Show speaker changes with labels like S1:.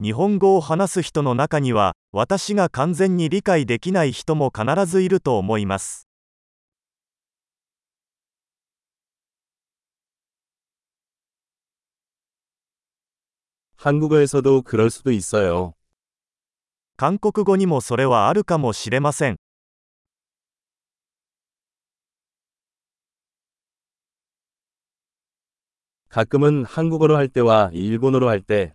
S1: 日本語を話す人の中には、私が完全に理解できない人も必ずいると思います。
S2: 한국어에서도 그럴 수도 있어요.
S1: 韓国語にもそれはあるかもしれません。
S2: 가끔은 한국어로 할 때와 일본어로 할 때